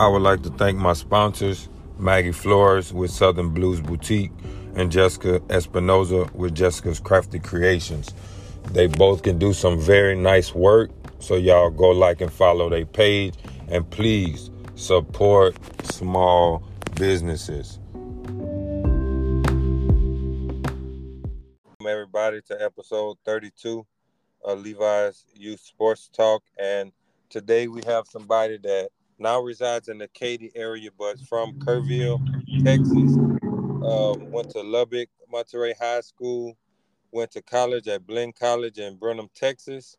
I would like to thank my sponsors, Maggie Flores with Southern Blues Boutique and Jessica Espinoza with Jessica's Crafty Creations. They both can do some very nice work, so y'all go like and follow their page and please support small businesses. Welcome everybody to episode 32 of Levi's Youth Sports Talk and today we have somebody that now resides in the Katy area, but from Kerrville, Texas. Um, went to Lubbock Monterey High School. Went to college at Blinn College in Brenham, Texas,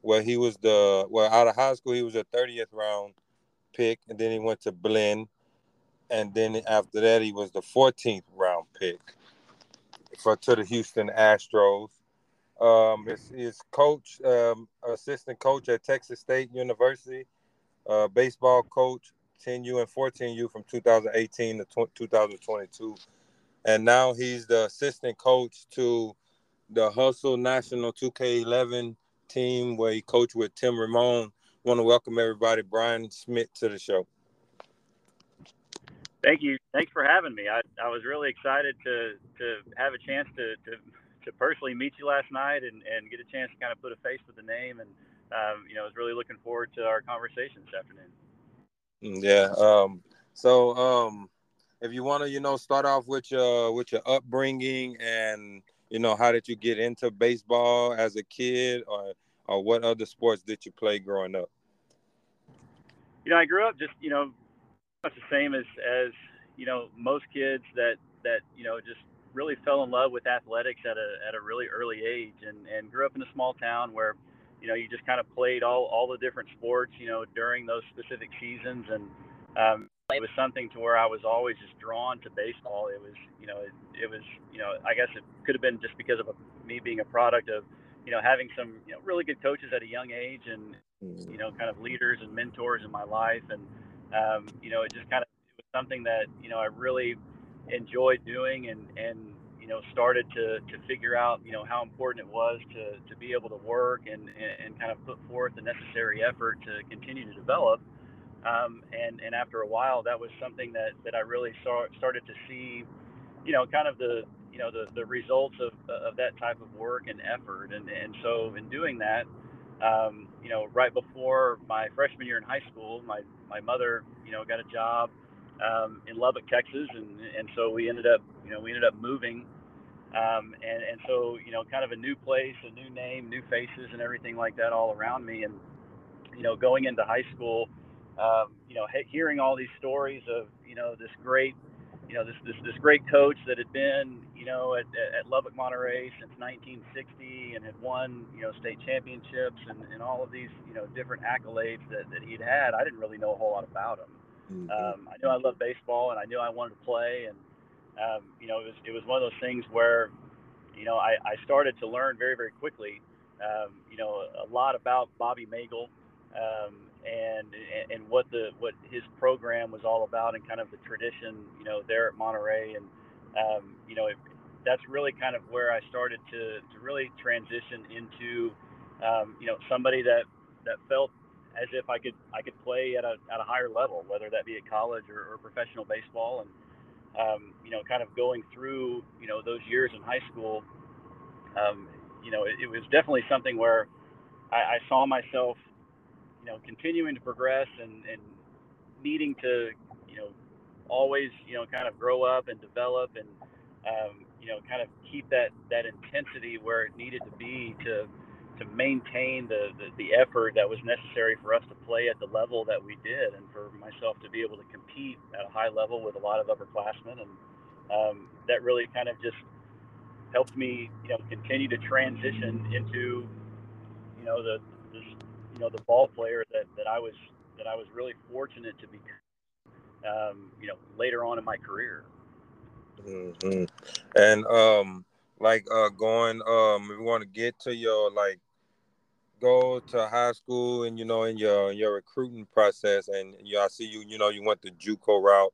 where he was the well out of high school he was a 30th round pick, and then he went to Blinn, and then after that he was the 14th round pick for to the Houston Astros. Um, his, his coach, um, assistant coach at Texas State University uh, baseball coach, 10U and 14U from 2018 to 2022. And now he's the assistant coach to the Hustle National 2K11 team where he coached with Tim Ramon. Want to welcome everybody, Brian Schmitt, to the show. Thank you. Thanks for having me. I, I was really excited to, to have a chance to, to, to personally meet you last night and, and get a chance to kind of put a face with the name and – um, you know, I was really looking forward to our conversation this afternoon. Mm, yeah. Um, so, um, if you want to, you know, start off with your with your upbringing and you know, how did you get into baseball as a kid, or or what other sports did you play growing up? You know, I grew up just you know, much the same as as you know most kids that that you know just really fell in love with athletics at a at a really early age, and and grew up in a small town where you know, you just kind of played all, all the different sports, you know, during those specific seasons. And um, it was something to where I was always just drawn to baseball. It was, you know, it, it was, you know, I guess it could have been just because of a, me being a product of, you know, having some, you know, really good coaches at a young age and, you know, kind of leaders and mentors in my life. And, um, you know, it just kind of it was something that, you know, I really enjoyed doing and, and, you know, started to, to figure out, you know, how important it was to, to be able to work and, and kind of put forth the necessary effort to continue to develop. Um, and, and after a while, that was something that, that I really saw, started to see, you know, kind of the, you know, the, the results of, of that type of work and effort. And, and so in doing that, um, you know, right before my freshman year in high school, my, my mother, you know, got a job um, in Lubbock, Texas, and and so we ended up you know we ended up moving, um, and and so you know kind of a new place, a new name, new faces, and everything like that all around me, and you know going into high school, um, you know hearing all these stories of you know this great you know this this this great coach that had been you know at, at Lubbock Monterey since 1960 and had won you know state championships and, and all of these you know different accolades that, that he'd had I didn't really know a whole lot about him. Um, I knew I loved baseball, and I knew I wanted to play, and um, you know, it was it was one of those things where, you know, I, I started to learn very very quickly, um, you know, a lot about Bobby Moegle, um, and and what the what his program was all about, and kind of the tradition, you know, there at Monterey, and um, you know, it, that's really kind of where I started to to really transition into, um, you know, somebody that that felt as if I could I could play at a at a higher level, whether that be at college or, or professional baseball, and um, you know, kind of going through you know those years in high school, um, you know, it, it, was definitely something where I, I, saw myself, you know, continuing to progress and and needing to you know always you know kind of grow up and develop and um, you know kind of keep that that intensity where it needed to be to to maintain the, the, the effort that was necessary for us to play at the level that we did, and for myself to be able to compete at a high level with a lot of upperclassmen, and um, that really kind of just helped me, you know, continue to transition into, you know, the, you know, the ball player that, that I was that I was really fortunate to be, um, you know, later on in my career. Mm-hmm. And um, like uh, going um, if you want to get to your like go to high school and you know in your your recruiting process and you I see you you know you went the JUCO route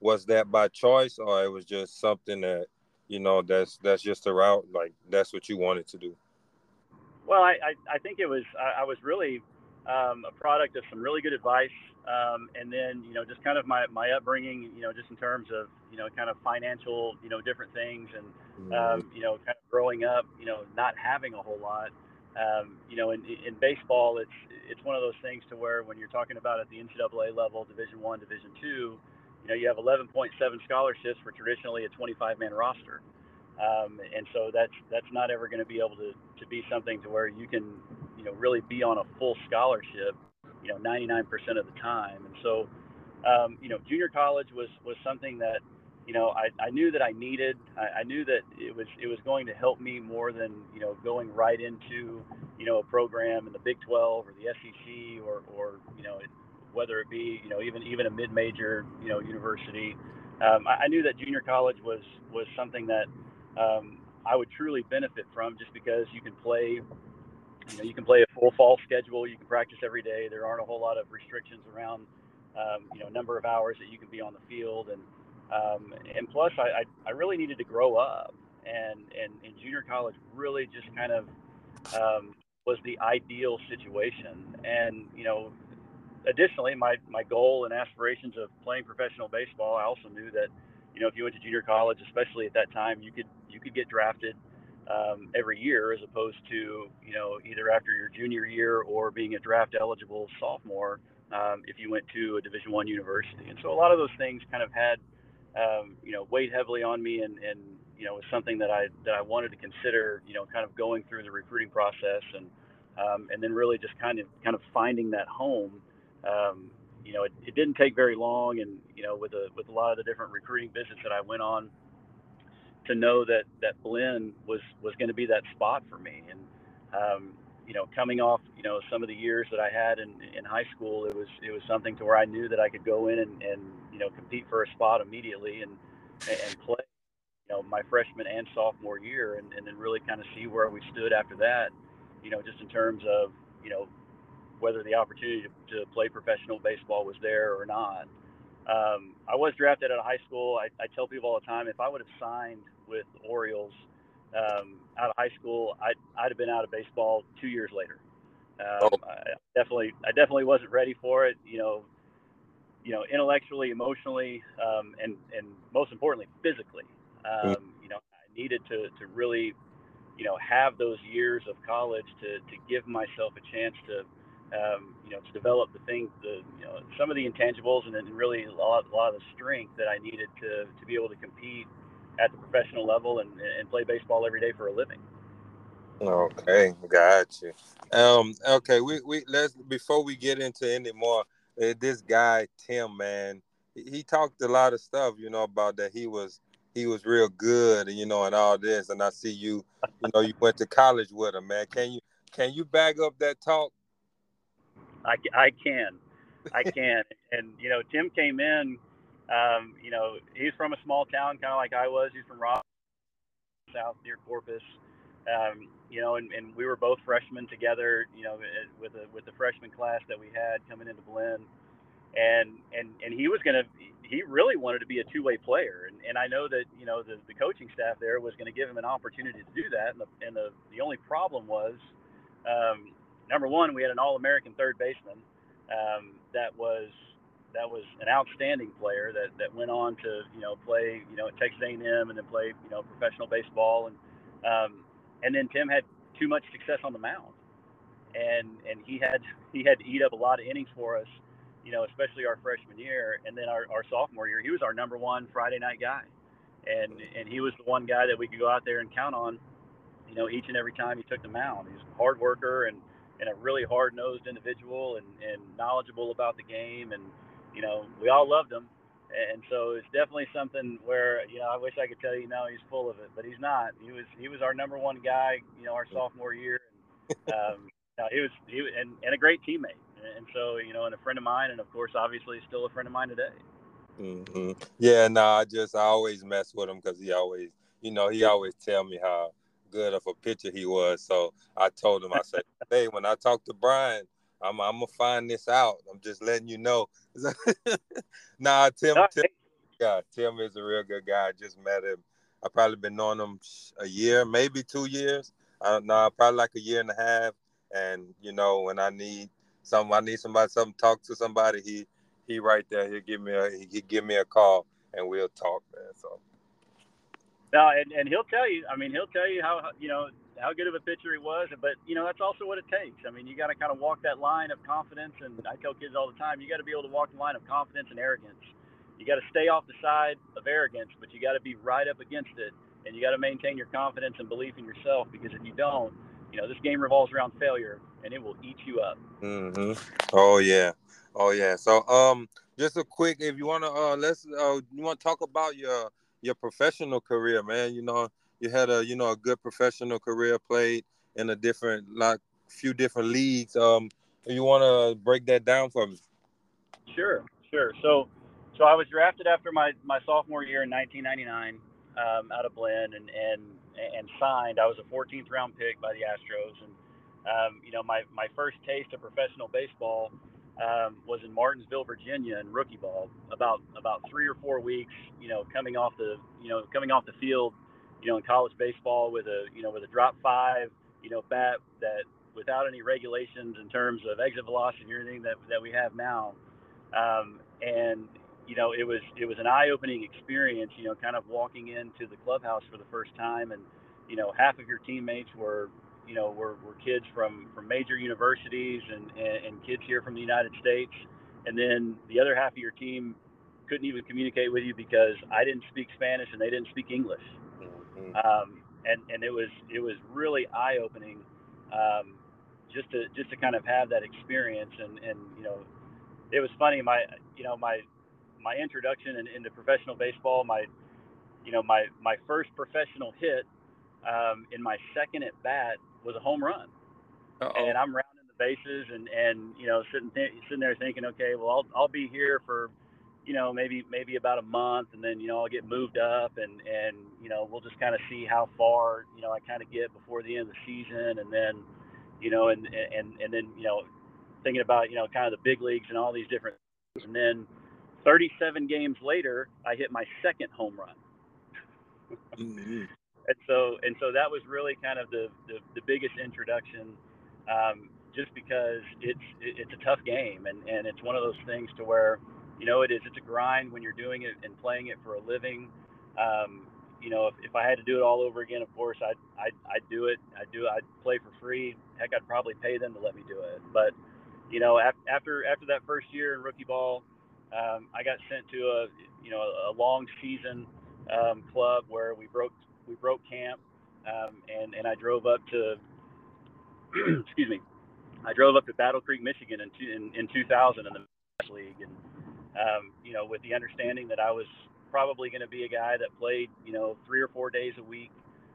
was that by choice or it was just something that you know that's that's just a route like that's what you wanted to do? Well I I, I think it was I, I was really um, a product of some really good advice, um, and then you know just kind of my my upbringing, you know, just in terms of you know kind of financial, you know, different things, and um, you know, kind of growing up, you know, not having a whole lot. Um, you know, in, in baseball, it's it's one of those things to where when you're talking about at the NCAA level, Division One, Division Two, you know, you have 11.7 scholarships for traditionally a 25-man roster. Um, and so that's that's not ever going to be able to, to be something to where you can you know really be on a full scholarship you know 99% of the time. And so um, you know junior college was was something that you know I, I knew that I needed. I, I knew that it was it was going to help me more than you know going right into you know a program in the Big 12 or the SEC or or you know it, whether it be you know even even a mid-major you know university. Um, I, I knew that junior college was was something that um, I would truly benefit from just because you can play, you know, you can play a full fall schedule. You can practice every day. There aren't a whole lot of restrictions around, um, you know, number of hours that you can be on the field. And, um, and plus I, I, I, really needed to grow up and, and, and junior college really just kind of, um, was the ideal situation. And, you know, additionally, my, my goal and aspirations of playing professional baseball, I also knew that, you know, if you went to junior college, especially at that time, you could you could get drafted um, every year as opposed to you know either after your junior year or being a draft eligible sophomore um, if you went to a Division One university. And so a lot of those things kind of had um, you know weighed heavily on me and and you know was something that I that I wanted to consider you know kind of going through the recruiting process and um, and then really just kind of kind of finding that home um, you know, it, it didn't take very long, and you know, with a with a lot of the different recruiting visits that I went on, to know that that Blinn was was going to be that spot for me. And um, you know, coming off you know some of the years that I had in in high school, it was it was something to where I knew that I could go in and and you know compete for a spot immediately and and play you know my freshman and sophomore year, and, and then really kind of see where we stood after that. You know, just in terms of you know whether the opportunity to, to play professional baseball was there or not. Um, I was drafted out of high school. I, I, tell people all the time if I would have signed with Orioles um, out of high school, I'd, I'd, have been out of baseball two years later. Um, oh. I definitely, I definitely wasn't ready for it. You know, you know, intellectually, emotionally, um, and and most importantly, physically. Mm. Um, you know, I needed to to really, you know, have those years of college to to give myself a chance to um, you know, to develop the things, the you know, some of the intangibles, and then really a lot, a lot of the strength that I needed to to be able to compete at the professional level and, and play baseball every day for a living. Okay, got you. Um, okay, we, we let's before we get into any more, uh, this guy Tim, man, he, he talked a lot of stuff, you know, about that he was he was real good, you know, and all this. And I see you, you know, you went to college with him, man. Can you can you back up that talk? I, I can, I can. and you know, Tim came in. Um, you know, he's from a small town, kind of like I was. He's from Rock, South near Corpus. Um, you know, and, and we were both freshmen together. You know, with the with the freshman class that we had coming into Blinn, and and and he was gonna. He really wanted to be a two-way player, and, and I know that you know the, the coaching staff there was going to give him an opportunity to do that. And the and the, the only problem was, um, number one, we had an All-American third baseman um, that was that was an outstanding player that, that went on to you know play you know at Texas A&M and then play you know professional baseball. And um, and then Tim had too much success on the mound. And and he had he had to eat up a lot of innings for us you know especially our freshman year. And then our, our sophomore year he was our number one Friday night guy. And and he was the one guy that we could go out there and count on you know each and every time he took the mound. He's a hard worker and and a really hard nosed individual and, and knowledgeable about the game. And, you know, we all loved him. And so it's definitely something where, you know, I wish I could tell you, no, he's full of it, but he's not. He was, he was our number one guy, you know, our sophomore year. And, um, he was, he was, and, and a great teammate. And so, you know, and a friend of mine, and of course, obviously still a friend of mine today. Mm-hmm. Yeah, no, I just, I always mess with him because he always, you know, he always tell me how, good of a pitcher he was. So I told him, I said, hey, when I talk to Brian, I'm, I'm gonna find this out. I'm just letting you know. nah, Tim, Tim, yeah, Tim is a real good guy. I just met him. I probably been knowing him a year, maybe two years. I don't know, probably like a year and a half. And you know, when I need something I need somebody something talk to somebody, he he right there. He'll give me a he give me a call and we'll talk, man. So. No, and, and he'll tell you. I mean, he'll tell you how you know how good of a pitcher he was, but you know that's also what it takes. I mean, you got to kind of walk that line of confidence, and I tell kids all the time, you got to be able to walk the line of confidence and arrogance. You got to stay off the side of arrogance, but you got to be right up against it, and you got to maintain your confidence and belief in yourself. Because if you don't, you know this game revolves around failure, and it will eat you up. Mm-hmm. Oh yeah, oh yeah. So um, just a quick, if you wanna uh, let's uh, you want to talk about your your professional career, man. You know, you had a you know a good professional career, played in a different like few different leagues. Um, you want to break that down for me? Sure, sure. So, so I was drafted after my my sophomore year in 1999 um, out of Blinn and and and signed. I was a 14th round pick by the Astros, and um, you know my my first taste of professional baseball um, was in Martinsville, Virginia, in rookie ball. About about three or four weeks, you know, coming off the you know coming off the field, you know, in college baseball with a you know with a drop five, you know, bat that without any regulations in terms of exit velocity or anything that that we have now. Um, and you know, it was it was an eye-opening experience. You know, kind of walking into the clubhouse for the first time, and you know, half of your teammates were you know, we were, were kids from, from major universities and, and, and kids here from the United States. And then the other half of your team couldn't even communicate with you because I didn't speak Spanish and they didn't speak English. Mm-hmm. Um, and, and it was, it was really eye opening, um, just to, just to kind of have that experience. And, and, you know, it was funny. My, you know, my, my introduction in, into professional baseball, my, you know, my, my first professional hit um, in my second at bat was a home run. Uh-oh. And I'm rounding the bases and, and you know sitting th- sitting there thinking, okay, well I'll I'll be here for you know maybe maybe about a month, and then you know I'll get moved up, and and you know we'll just kind of see how far you know I kind of get before the end of the season, and then you know and and and then you know thinking about you know kind of the big leagues and all these different things, and then 37 games later, I hit my second home run. mm-hmm and so and so that was really kind of the the, the biggest introduction um, just because it's it's a tough game. And and it's one of those things to where you know it is it's a grind when you're doing it and playing it for a living. Um, you know if, if i had to do it all over again of course i'd i'd, I'd do it. I'd do i'd play for free. Heck i'd probably pay them to let me do it. But you know after after that first year in rookie ball um, i got sent to a you know a, long season um, club where we broke we broke camp, um, and and I drove up to excuse me, I drove up to Battle Creek, Michigan in in, in 2000 in the league, and um, you know with the understanding that I was probably going to be a guy that played you know three or four days a week,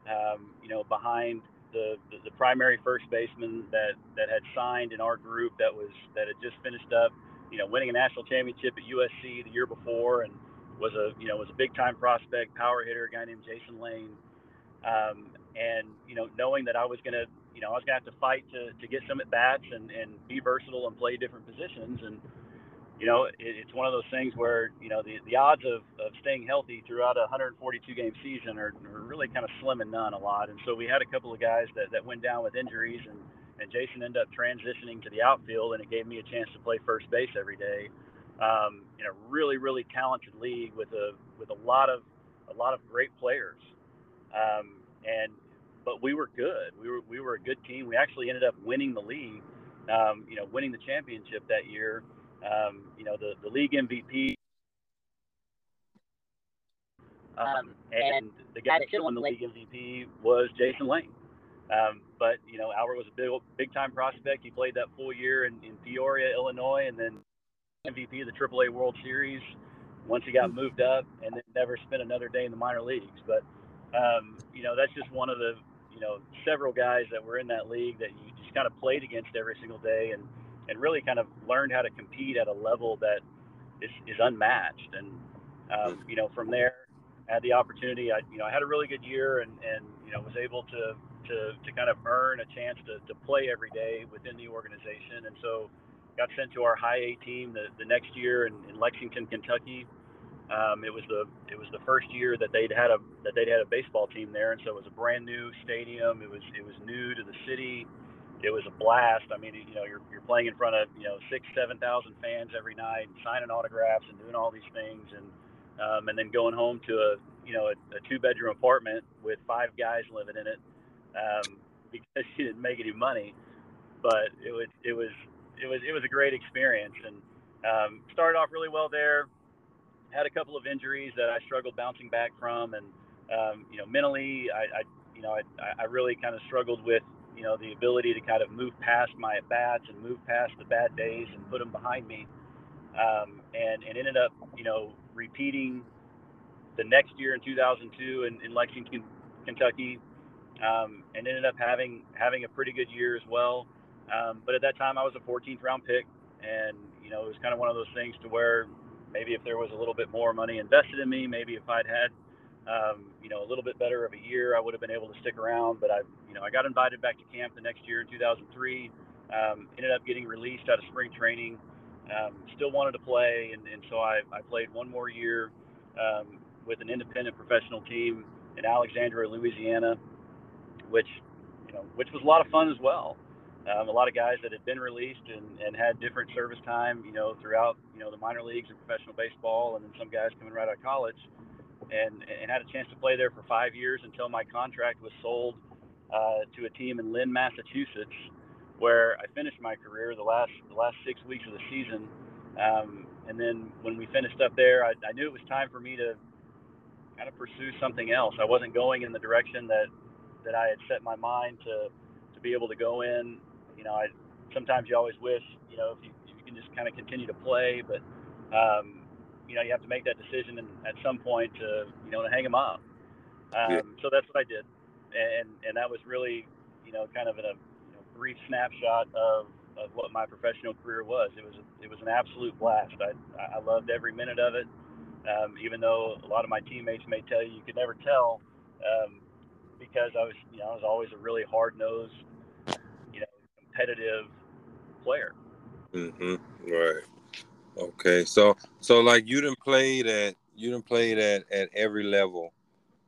um, you know behind the, the, the primary first baseman that that had signed in our group that was that had just finished up you know winning a national championship at USC the year before and was a you know was a big time prospect, power hitter, a guy named Jason Lane, um, and you know knowing that I was gonna you know I was gonna have to fight to, to get some at bats and, and be versatile and play different positions. And you know it, it's one of those things where you know the, the odds of, of staying healthy throughout a 142 game season are, are really kind of slim and none a lot. And so we had a couple of guys that, that went down with injuries and and Jason ended up transitioning to the outfield and it gave me a chance to play first base every day. Um, in a really really talented league with a with a lot of a lot of great players. Um, and but we were good. We were we were a good team. We actually ended up winning the league. Um, you know, winning the championship that year. Um, you know, the the league MVP. Um, and the guy that should have won the league MVP was Jason Lane. Um, but you know, Albert was a big big time prospect. He played that full year in, in Peoria, Illinois, and then MVP of the AAA World Series once he got hmm. moved up, and then never spent another day in the minor leagues. But um, you know, that's just one of the you know several guys that were in that league that you just kind of played against every single day, and and really kind of learned how to compete at a level that is, is unmatched. And um, you know, from there, I had the opportunity. I you know I had a really good year, and and you know was able to to to kind of earn a chance to to play every day within the organization, and so got sent to our high A team the, the next year in, in Lexington, Kentucky. Um, it was the it was the first year that they'd had a that they'd had a baseball team there, and so it was a brand new stadium. It was it was new to the city, it was a blast. I mean, you know, you're, you're playing in front of you know six, seven thousand fans every night, and signing autographs and doing all these things, and um, and then going home to a you know a, a two bedroom apartment with five guys living in it um, because you didn't make any money. But it was it was it was it was a great experience, and um, started off really well there. Had a couple of injuries that I struggled bouncing back from, and um, you know mentally I, I you know I, I really kind of struggled with you know, the ability to kind of move past my at bats and move past the bad days and put them behind me. Um, and, and ended up, you know, repeating the next year in 2002 in, in Lexington, Kentucky, um, and ended up having having a pretty good year as well. Um, but at that time, I was a 14th round pick, and you know, it was kind of one of those things to where maybe if there was a little bit more money invested in me, maybe if I'd had um, you know, a little bit better of a year, I would have been able to stick around. But I, you know, I got invited back to camp the next year in 2003. Um, ended up getting released out of spring training. Um, still wanted to play, and, and so I, I played one more year um, with an independent professional team in Alexandria, Louisiana, which, you know, which was a lot of fun as well. Um, a lot of guys that had been released and, and had different service time, you know, throughout, you know, the minor leagues and professional baseball, and then some guys coming right out of college and, and had a chance to play there for five years until my contract was sold uh, to a team in Lynn, Massachusetts, where I finished my career the last the last six weeks of the season. Um, and then when we finished up there, I, I knew it was time for me to kind of pursue something else. I wasn't going in the direction that that I had set my mind to to be able to go in. You know, I sometimes you always wish you know if you, if you can just kind of continue to play, but um, you know, you have to make that decision and at some point to, you know, to hang them up. Um, yeah. So that's what I did, and and that was really, you know, kind of in a you know, brief snapshot of, of what my professional career was. It was it was an absolute blast. I I loved every minute of it, um, even though a lot of my teammates may tell you you could never tell, um, because I was you know I was always a really hard nosed, competitive player. Mm-hmm. Right. Okay, so so like you didn't play that you didn't play that at every level,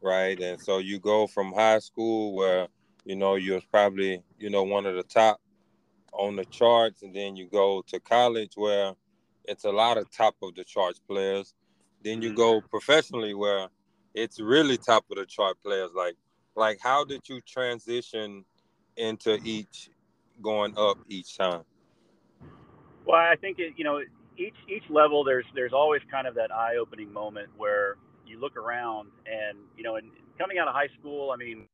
right? And so you go from high school where you know you're probably you know one of the top on the charts, and then you go to college where it's a lot of top of the charts players. Then you mm-hmm. go professionally where it's really top of the chart players. Like like how did you transition into each going up each time? Well, I think it, you know each each level there's there's always kind of that eye opening moment where you look around and you know and coming out of high school i mean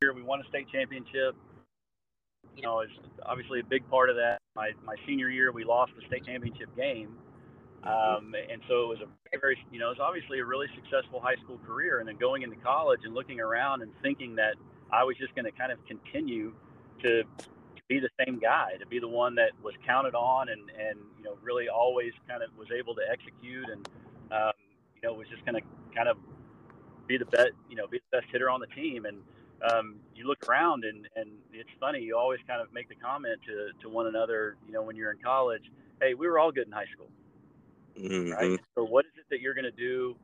here we won a state championship. You know is obviously a big part of that. My my senior year we lost the state championship game. Um, and so it was a very, very you know it was obviously a really successful high school career. And then going into college and looking around and thinking that i was just going to kind of continue to be the same guy, to be the one that was counted on and, and you know, really always kind of was able to execute and, um, you know, was just going to kind of be the best, you know, be the best hitter on the team. And um, you look around and, and it's funny, you always kind of make the comment to, to one another, you know, when you're in college, hey, we were all good in high school. Mm-hmm. Right. So what is it that you're going to do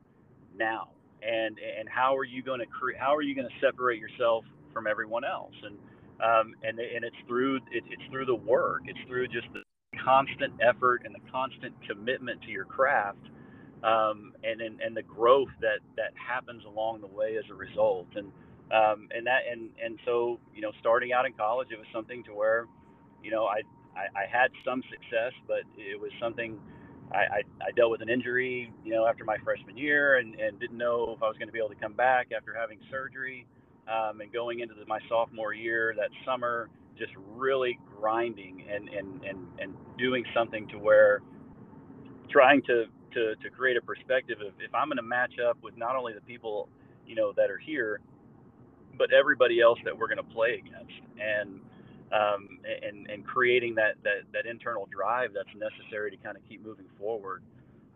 now? And, and how are you going to create, how are you going to separate yourself from everyone else? And, um, and and it's through it, it's through the work. It's through just the constant effort and the constant commitment to your craft, um, and, and and the growth that that happens along the way as a result. And um, and that and and so you know, starting out in college, it was something to where, you know, I I, I had some success, but it was something. I, I, I, dealt with an injury, you know, after my freshman year, and, and didn't know if I was going to be able to come back after having surgery um, and going into the, my sophomore year that summer, just really grinding and, and, and, and doing something to where trying to, to, to create a perspective of if I'm going to match up with not only the people, you know, that are here, but everybody else that we're going to play against and, um, and, and creating that, that, that internal drive that's necessary to kind of keep moving forward.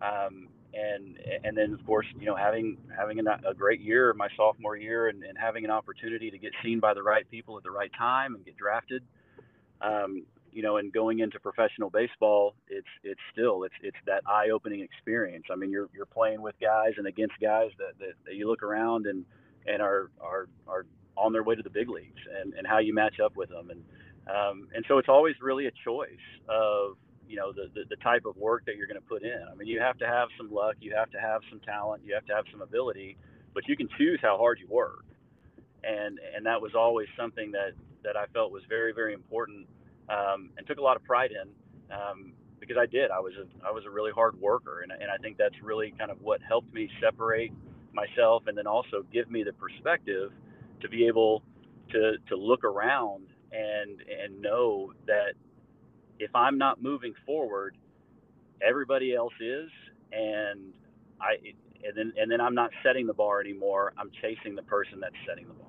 Um, and and then of course you know having having a, great year my sophomore year and, and, having an opportunity to get seen by the right people at the right time and get drafted um, you know and going into professional baseball it's it's still it's it's that eye-opening experience. I mean you're you're playing with guys and against guys that, that, that you look around and and are are are on their way to the big leagues and, and how you match up with them. And Um, and so it's always really a choice of you know the, the, the type of work that you're going to put in. I mean, you have to have some luck, you have to have some talent, you have to have some ability, but you can choose how hard you work. And and that was always something that that I felt was very very important um, and took a lot of pride in um, because I did. I was a I was a really hard worker, and and I think that's really kind of what helped me separate myself, and then also give me the perspective to be able to to look around and and know that if I'm not moving forward, everybody else is, and I and then and then I'm not setting the bar anymore. I'm chasing the person that's setting the bar.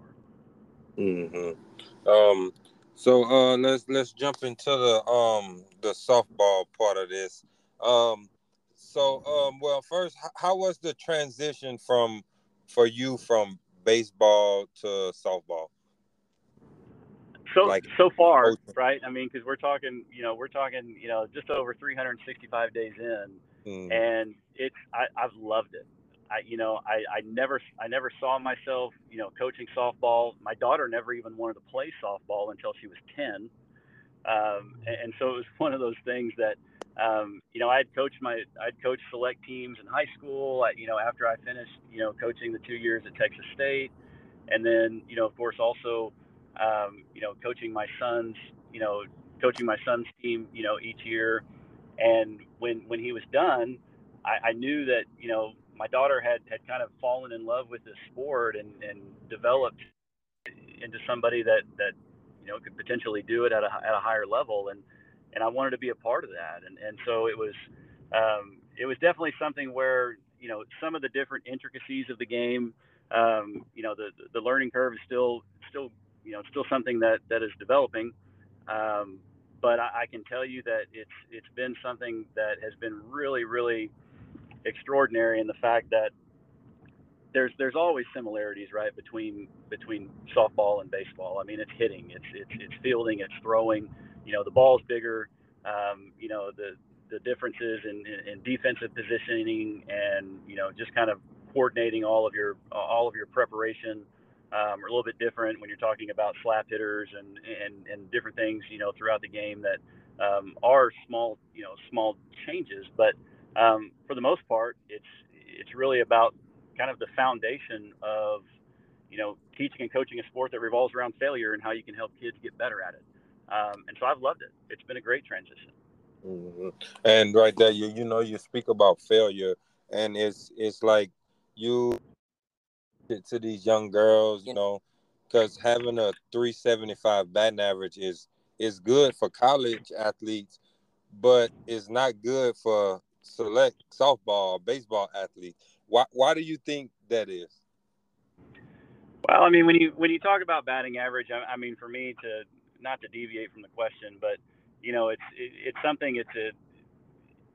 Mm-hmm. Um, so uh, let's let's jump into the um the softball part of this. Um, so um, well, first, how was the transition from for you from baseball to softball? So like, so far, right? I mean, because we're talking, you know, we're talking, you know, just over 365 days in, mm. and it's I, I've loved it. I, you know, I, I never I never saw myself, you know, coaching softball. My daughter never even wanted to play softball until she was 10, um, and, and so it was one of those things that. Um, you know, I had coached my, I'd coached select teams in high school. I, you know, after I finished, you know, coaching the two years at Texas State, and then, you know, of course, also um, you know, coaching my son's, you know, coaching my son's team, you know, each year. And when when he was done, I, I knew that you know my daughter had had kind of fallen in love with this sport and and developed into somebody that that you know could potentially do it at a at a higher level and and I wanted to be a part of that and and so it was um, it was definitely something where you know some of the different intricacies of the game um, you know the the learning curve is still still you know, it's still something that that is developing. Um, but I, I, can tell you that it's it's been something that has been really really extraordinary in the fact that there's there's always similarities right between between softball and baseball. I mean, it's hitting, it's it's it's fielding, it's throwing. You know, the ball's bigger. Um, you know, the the differences in, in, in defensive positioning and you know just kind of coordinating all of your all of your preparation um, are a little bit different when you're talking about slap hitters and, and, and different things, you know, throughout the game that um, are small, you know, small changes. But um, for the most part, it's it's really about kind of the foundation of, you know, teaching and coaching a sport that revolves around failure and how you can help kids get better at it. Um, and so I've loved it. It's been a great transition. Mm-hmm. And right there, you you know, you speak about failure, and it's it's like you to these young girls, you know, because having a 375 batting average is is good for college athletes, but it's not good for select softball, baseball athletes. Why why do you think that is? Well, I mean, when you when you talk about batting average, I, I mean, for me to not to deviate from the question, but you know, it's it, it's something. It's a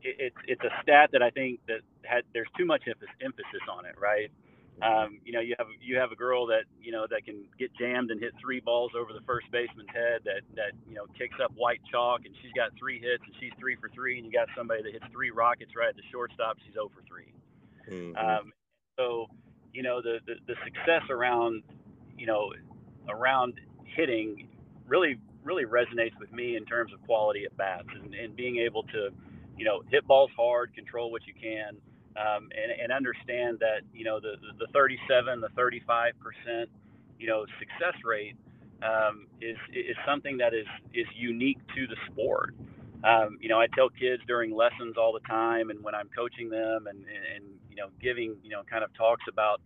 it's it's a stat that I think that had there's too much emphasis on it, right? Um, you know, you have you have a girl that you know that can get jammed and hit three balls over the first baseman's head that that you know kicks up white chalk and she's got three hits and she's three for three and you got somebody that hits three rockets right at the shortstop she's 0 for 3 mm-hmm. um, so you know the, the the success around you know around hitting really really resonates with me in terms of quality at bats and, and being able to you know hit balls hard control what you can um, and, and, understand that you know the, the 37, the 35 percent, you know, success rate um, is is something that is is unique to the sport. Um, you know, I tell kids during lessons all the time, and when I'm coaching them, and, and, and you know, giving you know kind of talks about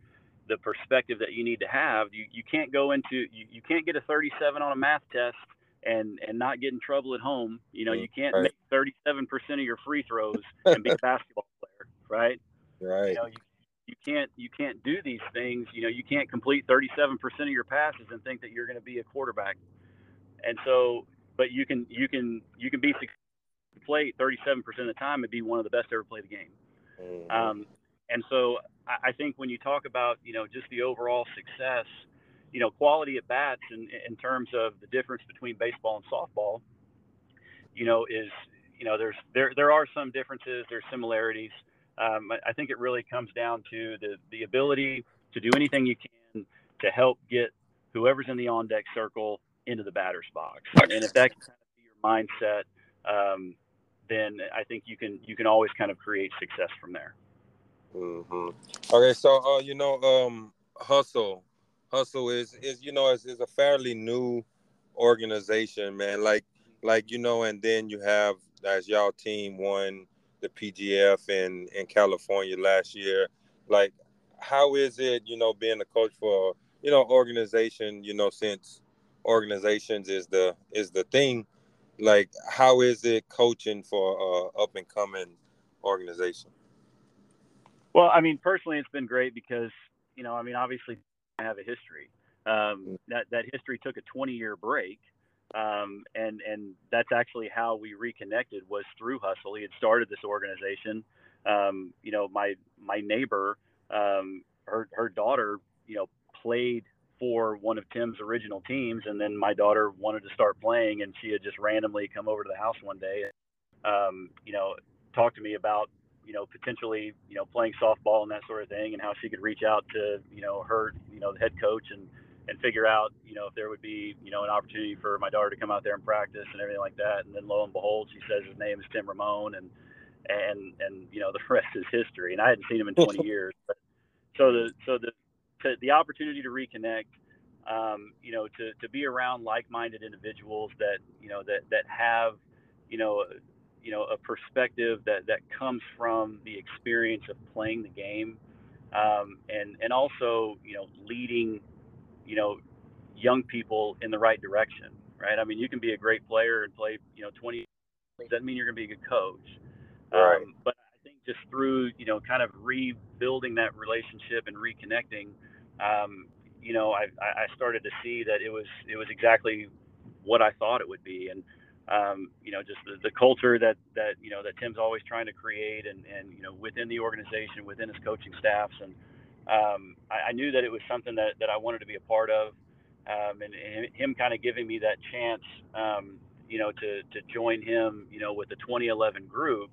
the perspective that you need to have. You you can't go into you, you can't get a 37 on a math test and and not get in trouble at home. You know, mm, you can't right. make 37% of your free throws and be a basketball right? Right. You know, you, you can't you can't do these things. You know, you can't complete 37% of your passes and think that you're going to be a quarterback. And so, but you can you can you can be play 37% of the time and be one of the best to ever play the game. Mm-hmm. Um, and so, I, I think when you talk about you know just the overall success, you know, quality at bats in, in terms of the difference between baseball and softball, you know, is you know there's there there are some differences, there's similarities. Um, I think it really comes down to the, the ability to do anything you can to help get whoever's in the on deck circle into the batter's box. And if that can kind of be your mindset, um, then I think you can you can always kind of create success from there. Mm-hmm. Okay, so uh, you know, um, hustle, hustle is is you know is, is a fairly new organization, man. Like like you know, and then you have as y'all team won the PGF in in California last year. Like, how is it, you know, being a coach for you know organization, you know, since organizations is the is the thing. Like, how is it coaching for uh, up and coming organization? Well, I mean, personally, it's been great because you know, I mean, obviously, I have a history. Um, mm. that that history took a 20 year break, um, and and that's actually how we reconnected was through Hustle. He had started this organization. Um, you know, my my neighbor, um, her her daughter, you know, played for one of Tim's original teams, and then my daughter wanted to start playing, and she had just randomly come over to the house one day, and, um, you know, talked to me about you know potentially you know playing softball and that sort of thing, and how she could reach out to you know her you know the head coach and and figure out, you know, if there would be, you know, an opportunity for my daughter to come out there and practice and everything like that. And then lo and behold, she says his name is Tim Ramon, and and and you know the rest is history. And I hadn't seen him in 20 years. But so the so the to, the opportunity to reconnect, um, you know, to to be around like-minded individuals that you know that that have, you know. You know, a perspective that, that comes from the experience of playing the game, um, and and also you know leading you know, young people in the right direction, right? I mean, you can be a great player and play, you know, 20 doesn't mean you're going to be a good coach. Right. Um, but I think just through, you know, kind of rebuilding that relationship and reconnecting, um, you know, I, I started to see that it was it was exactly what I thought it would be, and um, you know, just the, the culture that that you know that Tim's always trying to create, and and you know, within the organization, within his coaching staffs, and um, I, I, knew that it was something that, that I wanted to be a part of. Um, and, and, him kind of giving me that chance, um, you know, to, to join him, you know, with the 2011 group,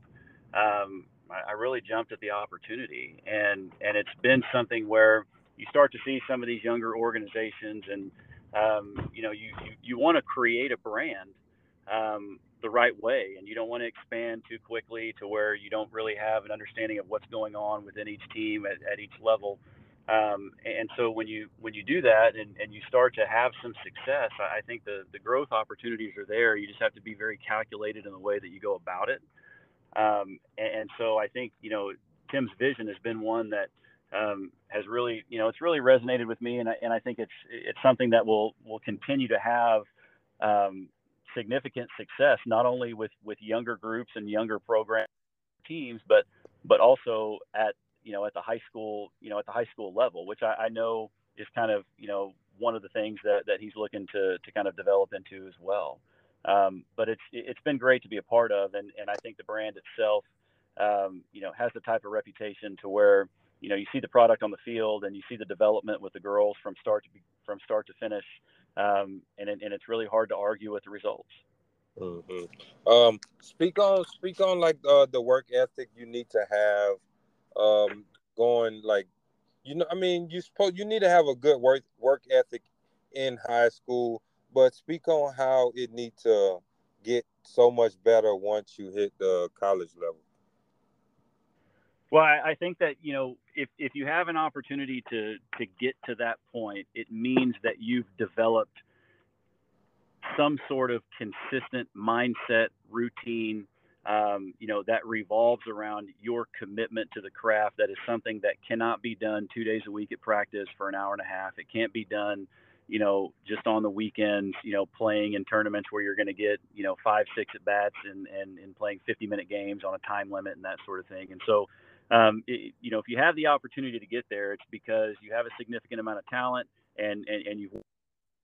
um, I, I, really jumped at the opportunity. And, and it's been something where you start to see some of these younger organizations and, um, you know, you, you, you want to create a brand um, the right way and you don't want to expand too quickly to where you don't really have an understanding of what's going on within each team at, at each level. Um, and so when you when you do that and, and you start to have some success i think the, the growth opportunities are there. You just have to be very calculated in the way that you go about it. Um, and, and, so i think you know tim's vision has been one that um, has really you know it's really resonated with me and I, and I think it's it's something that will will continue to have um, significant success, not only with with younger groups and younger program teams, but but also at you know at the high school you know at the high school level, which I, I know is kind of you know one of the things that, that he's looking to to kind of develop into as well. Um, but it's it's been great to be a part of, and and I think the brand itself, um, you know, has the type of reputation to where you know you see the product on the field and you see the development with the girls from start to be, from start to finish um, and and it's really hard to argue with the results. Mm-hmm. Um, speak on speak on like uh, the work ethic you need to have um, going like you know I mean you suppose you need to have a good work work ethic in high school, but speak on how it needs to get so much better once you hit the college level. Well, I, I think that you know if if you have an opportunity to to get to that point, it means that you've developed some sort of consistent mindset, routine, um, you know, that revolves around your commitment to the craft. That is something that cannot be done two days a week at practice for an hour and a half. It can't be done, you know, just on the weekends, you know, playing in tournaments where you're going to get, you know, five, six at bats and, and, and playing 50 minute games on a time limit and that sort of thing. And so, um, it, you know, if you have the opportunity to get there, it's because you have a significant amount of talent and, and, and you've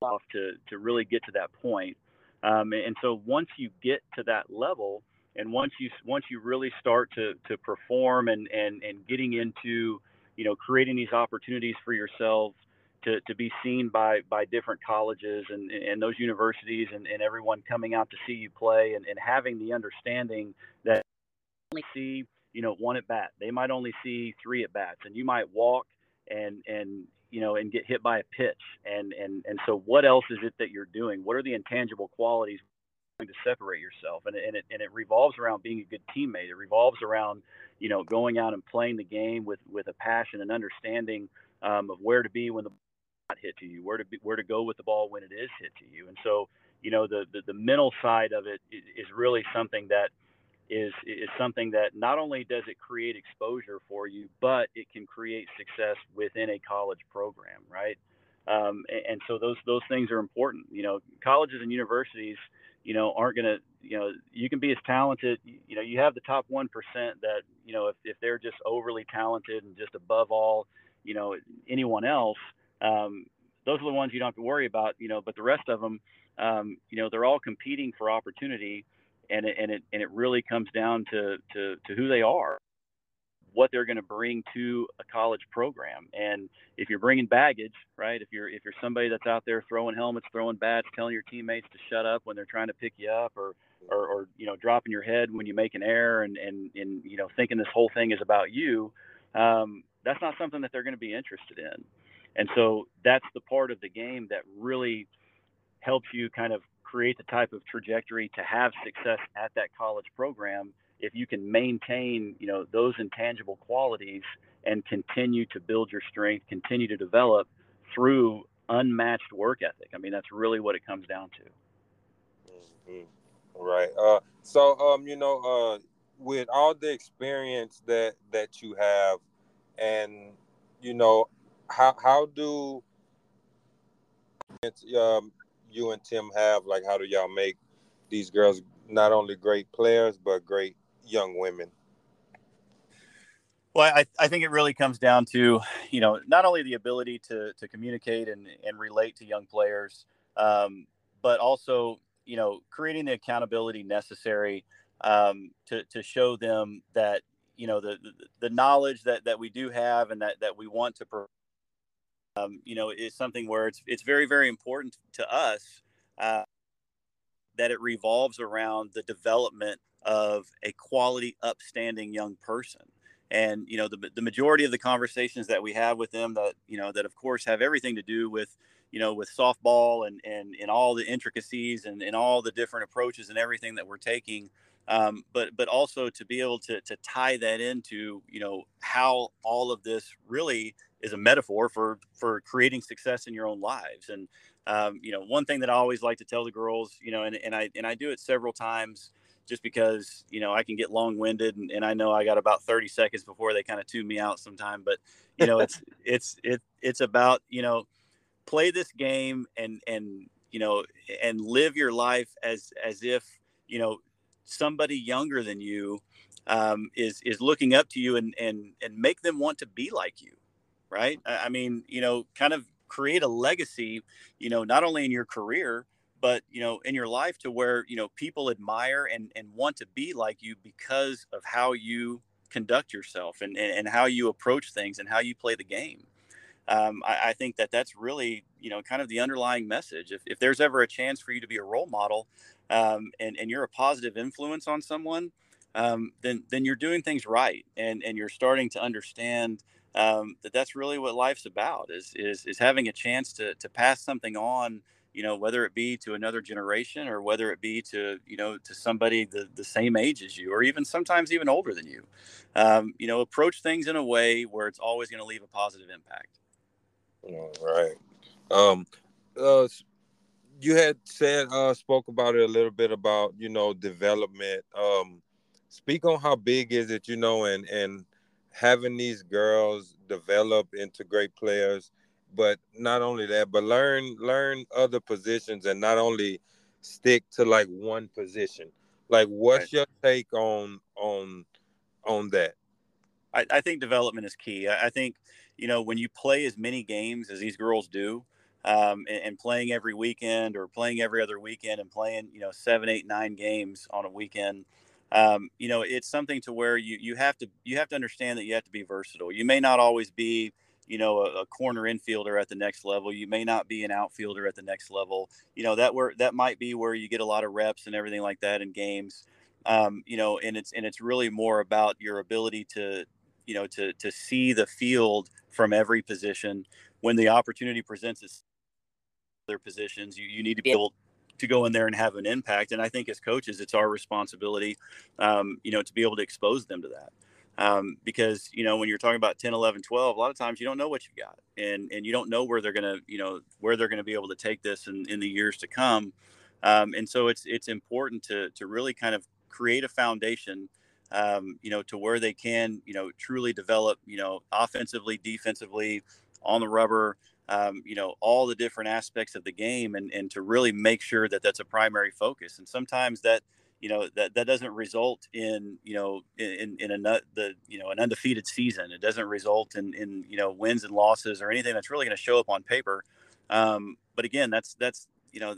off to, to really get to that point. Um, and so once you get to that level, and once you once you really start to to perform and and and getting into you know creating these opportunities for yourself to, to be seen by by different colleges and, and those universities and, and everyone coming out to see you play and, and having the understanding that see you know, one at bat. They might only see three at bats, and you might walk and and you know, and get hit by a pitch. And and and so, what else is it that you're doing? What are the intangible qualities to separate yourself? And and it and it revolves around being a good teammate. It revolves around, you know, going out and playing the game with with a passion and understanding um, of where to be when the not hit to you, where to be, where to go with the ball when it is hit to you. And so, you know, the the, the mental side of it is really something that is is something that not only does it create exposure for you, but it can create success within a college program, right? Um, and, and, so those those things are important. You know, colleges and universities, you know, aren't going to, you know, you can be as talented. You know, you have the top one percent that, you know, if if they're just overly talented and just above all, you know, anyone else, um, those are the ones you don't have to worry about. You know, but the rest of them, um, you know, they're all competing for opportunity and it, and it and it really comes down to to, to who they are what they're going to bring to a college program. And if you're bringing baggage right if you're if you're somebody that's out there throwing helmets throwing bats telling your teammates to shut up when they're trying to pick you up or or, or you know dropping your head when you make an error and and and you know thinking this whole thing is about you um, that's not something that they're going to be interested in. And so that's the part of the game that really helps you kind of create the type of trajectory to have success at that college program if you can maintain you know those intangible qualities and continue to build your strength continue to develop through unmatched work ethic. I mean that's really what it comes down to. Mm-hmm. right. Uh, so um you know uh with all the experience that that you have and you know how how do um, you and Tim have? Like, how do y'all make these girls not only great players but great young women? Well, I, I think it really comes down to, you know, not only the ability to, to communicate and, and relate to young players, um, but also, you know, creating the accountability necessary um, to, to show them that, you know, the, the, the knowledge that, that we do have and that, that we want to provide um, you know, is something where it's it's very very important to us uh, that it revolves around the development of a quality, upstanding young person. And you know, the the majority of the conversations that we have with them that you know that of course have everything to do with you know with softball and and and all the intricacies and and all the different approaches and everything that we're taking. Um, but but also to be able to to tie that into you know how all of this really is a metaphor for for creating success in your own lives. And um, you know, one thing that I always like to tell the girls, you know, and, and I and I do it several times just because you know I can get long winded and, and, I know I got about 30 seconds before they kind of tune me out sometime. But you know, it's it's it it's about you know play this game and and you know and live your life as as if you know somebody younger than you um, is is looking up to you and and and make them want to be like you right? I mean, you know, kind of create a legacy, you know, not only in your career, but you know, in your life to where you know people admire and and want to be like you because of how you conduct yourself and and, and how you approach things and how you play the game. Um, I, I, think that that's really you know kind of the underlying message. If, if there's ever a chance for you to be a role model, um, and and you're a positive influence on someone, um, then then you're doing things right, and and you're starting to understand um, that that's really what life's about is is is having a chance to to pass something on you know whether it be to another generation or whether it be to you know to somebody the, the same age as you or even sometimes even older than you. Um, you know approach things in a way where it's always going to leave a positive impact. All right. Um uh you had said uh spoke about it a little bit about you know development. Um speak on how big is it you know and and having these girls develop into great players but not only that but learn learn other positions and not only stick to like one position. Like what's right. your take on on on that? I, I think development is key. I, I, think you know when you play as many games as these girls do um, and, and, playing every weekend or playing every other weekend and playing you know seven eight nine games on a weekend um, you know, it's something to where you you have to you have to understand that you have to be versatile. You may not always be you know a, a, corner infielder at the next level. You may not be an outfielder at the next level. You know that where that might be where you get a lot of reps and everything like that in games. Um, you know and it's and it's really more about your ability to you know to to see the field from every position. When the opportunity presents its their positions, you, you need to be able to go in there and have an impact. And I think as coaches, it's our responsibility, um, you know, to be able to expose them to that. Um, because, you know, when you're talking about 10, 11, 12, a lot of times you don't know what you got and, and you don't know where they're going to, you know, where they're going to be able to take this in, in the years to come. Um, and so it's, it's important to, to really kind of create a foundation, um, you know, to where they can, you know, truly develop, you know, offensively, defensively, on the rubber, um, you know, all the different aspects of the game and, and to really make sure that that's a primary focus. And sometimes that, you know, that, that doesn't result in, you know, in, in a, the, you know, an undefeated season. It doesn't result in, in, you know, wins and losses or anything that's really going to show up on paper. Um, but again, that's, that's, you know,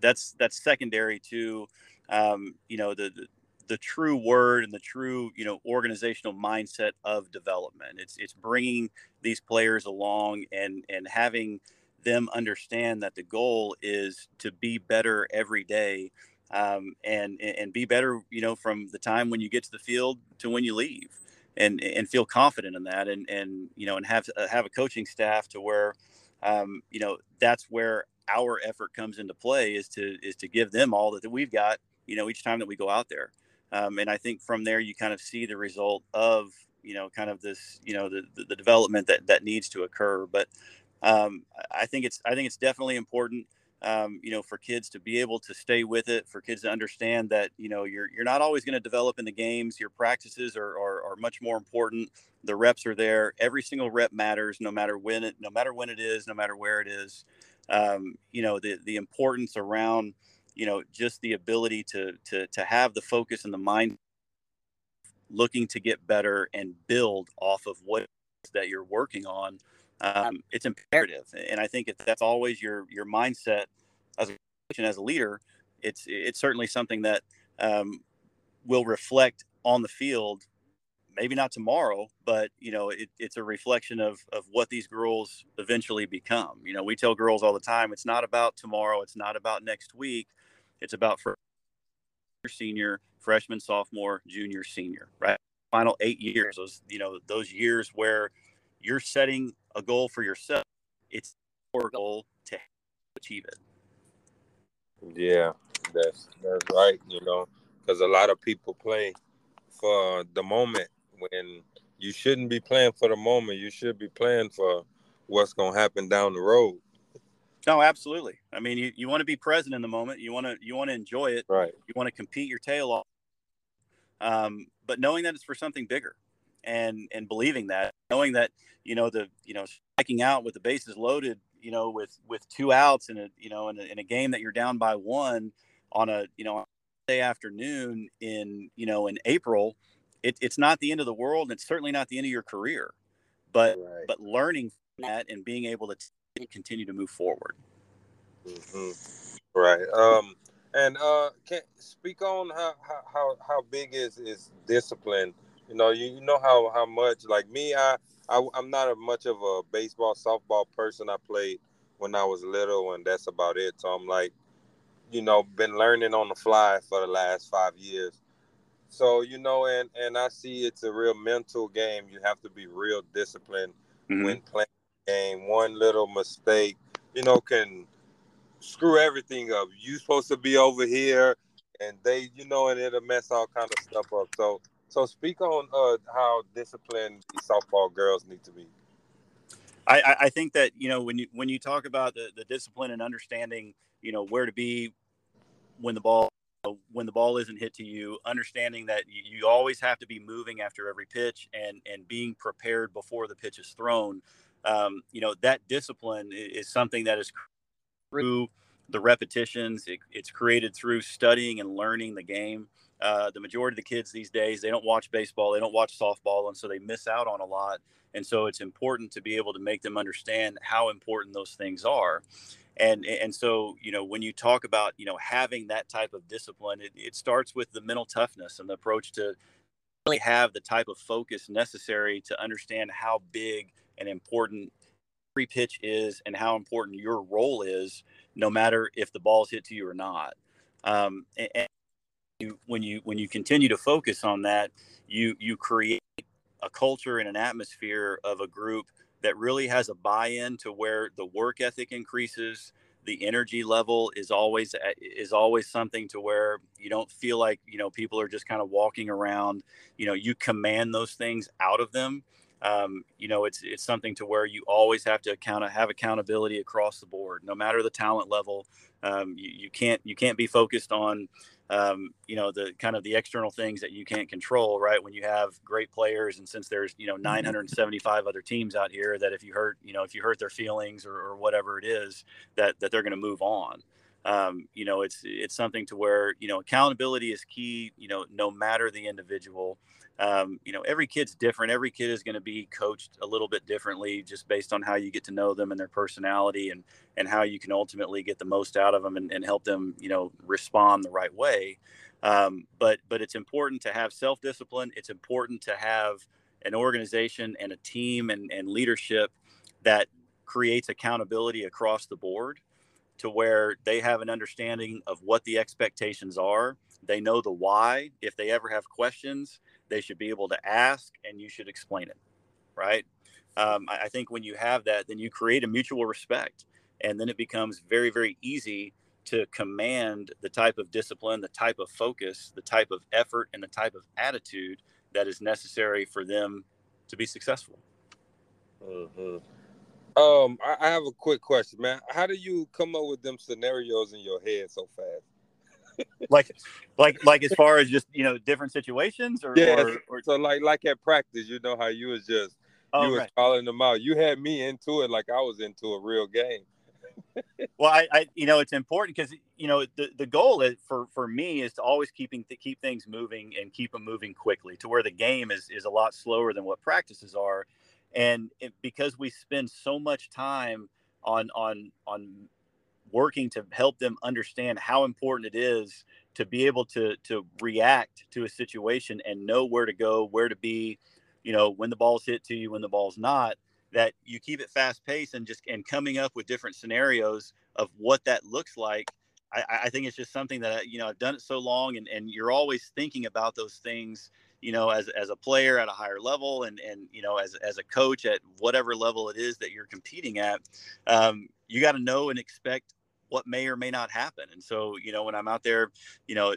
that's, that's secondary to, um, you know, the, the the true word and the true you know organizational mindset of development. It's it's bringing these players along and and having them understand that the goal is to be better every day um, and and be better you know from the time when you get to the field to when you leave and and feel confident in that and and you know and have uh, have a coaching staff to where um, you know that's where our effort comes into play is to is to give them all that, that we've got you know each time that we go out there um, and I think from there you kind of see the result of you know kind of this you know the the, the development that that needs to occur. But um, I think it's I think it's definitely important. Um, you know, for kids to be able to stay with it, for kids to understand that you know you're you're not always going to develop in the games. Your practices are, are, are much more important. The reps are there. Every single rep matters, no matter when it no matter when it is, no matter where it is. Um, you know, the the importance around you know just the ability to to to have the focus and the mind looking to get better and build off of what that you're working on um, it's imperative. And i think if that's always your your mindset as a and as a leader it's it's certainly something that um, will reflect on the field maybe not tomorrow but you know it, it's a reflection of of what these girls eventually become. You know we tell girls all the time it's not about tomorrow it's not about next week it's about for senior, freshman, sophomore, junior, senior, right? Final eight years, those you know those years where you're setting a goal for yourself. It's your goal to achieve it. Yeah, that's that's right. You know, because a lot of people play for the moment when you shouldn't be playing for the moment. You should be playing for what's gonna happen down the road. No, absolutely. I mean, you, you want to be present in the moment. You want to you want to enjoy it. Right. You want to compete your tail off. Um, but knowing that it's for something bigger, and and believing that, knowing that you know the you know striking out with the bases loaded, you know with with two outs in a you know in a, in a game that you're down by one on a you know day afternoon in you know in April, it, it's not the end of the world. And it's certainly not the end of your career, but right. but learning that and being able to continue to move forward. Mm-hmm. Right. Um, and uh, can speak on how, how how big is is discipline. You know, you, you know how how much like me, I, I I'm not a much of a baseball softball person. I played when I was little, and that's about it. So I'm like, you know, been learning on the fly for the last five years. So you know, and and I see it's a real mental game. You have to be real disciplined mm-hmm. when playing game, one little mistake, you know, can screw everything up. You supposed to be over here, and they, you know, and it'll mess all kind of stuff up. So, so speak on uh, how disciplined softball girls need to be. I, I think that you know when you when you talk about the, the discipline and understanding, you know, where to be when the ball when the ball isn't hit to you, understanding that you always have to be moving after every pitch and and being prepared before the pitch is thrown um, you know that discipline is something that is through the repetitions it, it's created through studying and learning the game. Uh, the majority of the kids these days they don't watch baseball they don't watch softball and so they miss out on a lot. And so it's important to be able to make them understand how important those things are. And and so you know when you talk about you know having that type of discipline it, it starts with the mental toughness and the approach to really have the type of focus necessary to understand how big and important every pitch is and how important your role is, no matter if the ball's hit to you or not. Um, and, and you, when you when you continue to focus on that, you you create a culture and an atmosphere of a group that really has a buy-in to where the work ethic increases the energy level is always is always something to where you don't feel like you know people are just kind of walking around you know you command those things out of them um, you know it's it's something to where you always have to account have accountability across the board. No matter the talent level um, you, you can't you can't be focused on um, you know the kind of the external things that you can't control right? When you have great players and since there's you know mm-hmm. 975 other teams out here that if you hurt you know if you hurt their feelings or, or whatever it is that that they're going to move on um, you know it's it's something to where you know accountability is key you know no matter the individual um, you know, every kid's different. Every kid is going to be coached a little bit differently, just based on how you get to know them and their personality, and and how you can ultimately get the most out of them and, and help them, you know, respond the right way. Um, but but it's important to have self discipline. It's important to have an organization and a team and, and leadership that creates accountability across the board to where they have an understanding of what the expectations are. They know the why. If they ever have questions, they should be able to ask and you should explain it right um, I, I think when you have that then you create a mutual respect and then it becomes very very easy to command the type of discipline the type of focus the type of effort and the type of attitude that is necessary for them to be successful mm-hmm. Um I, I have a quick question man. How do you come up with them scenarios in your head so fast? Like like like as far as just you know different situations or, yeah. or, or, so like like at practice you know how you was just oh, you was right. calling them out. You had me into it like i was into a real game. Well I, I you know it's important because you know the, the goal is for for me is to always keeping to keep things moving and keep them moving quickly to where the game is is a lot slower than what practices are and it, because we spend so much time on on on working to help them understand how important it is to be able to to react to a situation and know where to go, where to be, you know, when the ball's hit to you, when the ball's not. That you keep it fast paced and just and coming up with different scenarios of what that looks like. I, I think it's just something that you know I've done it so long, and and you're always thinking about those things you know as, as a player at a higher level and and you know as, as a coach at whatever level it is that you're competing at um, you got to know and expect what may or may not happen. And so, you know, when I'm out there, you know,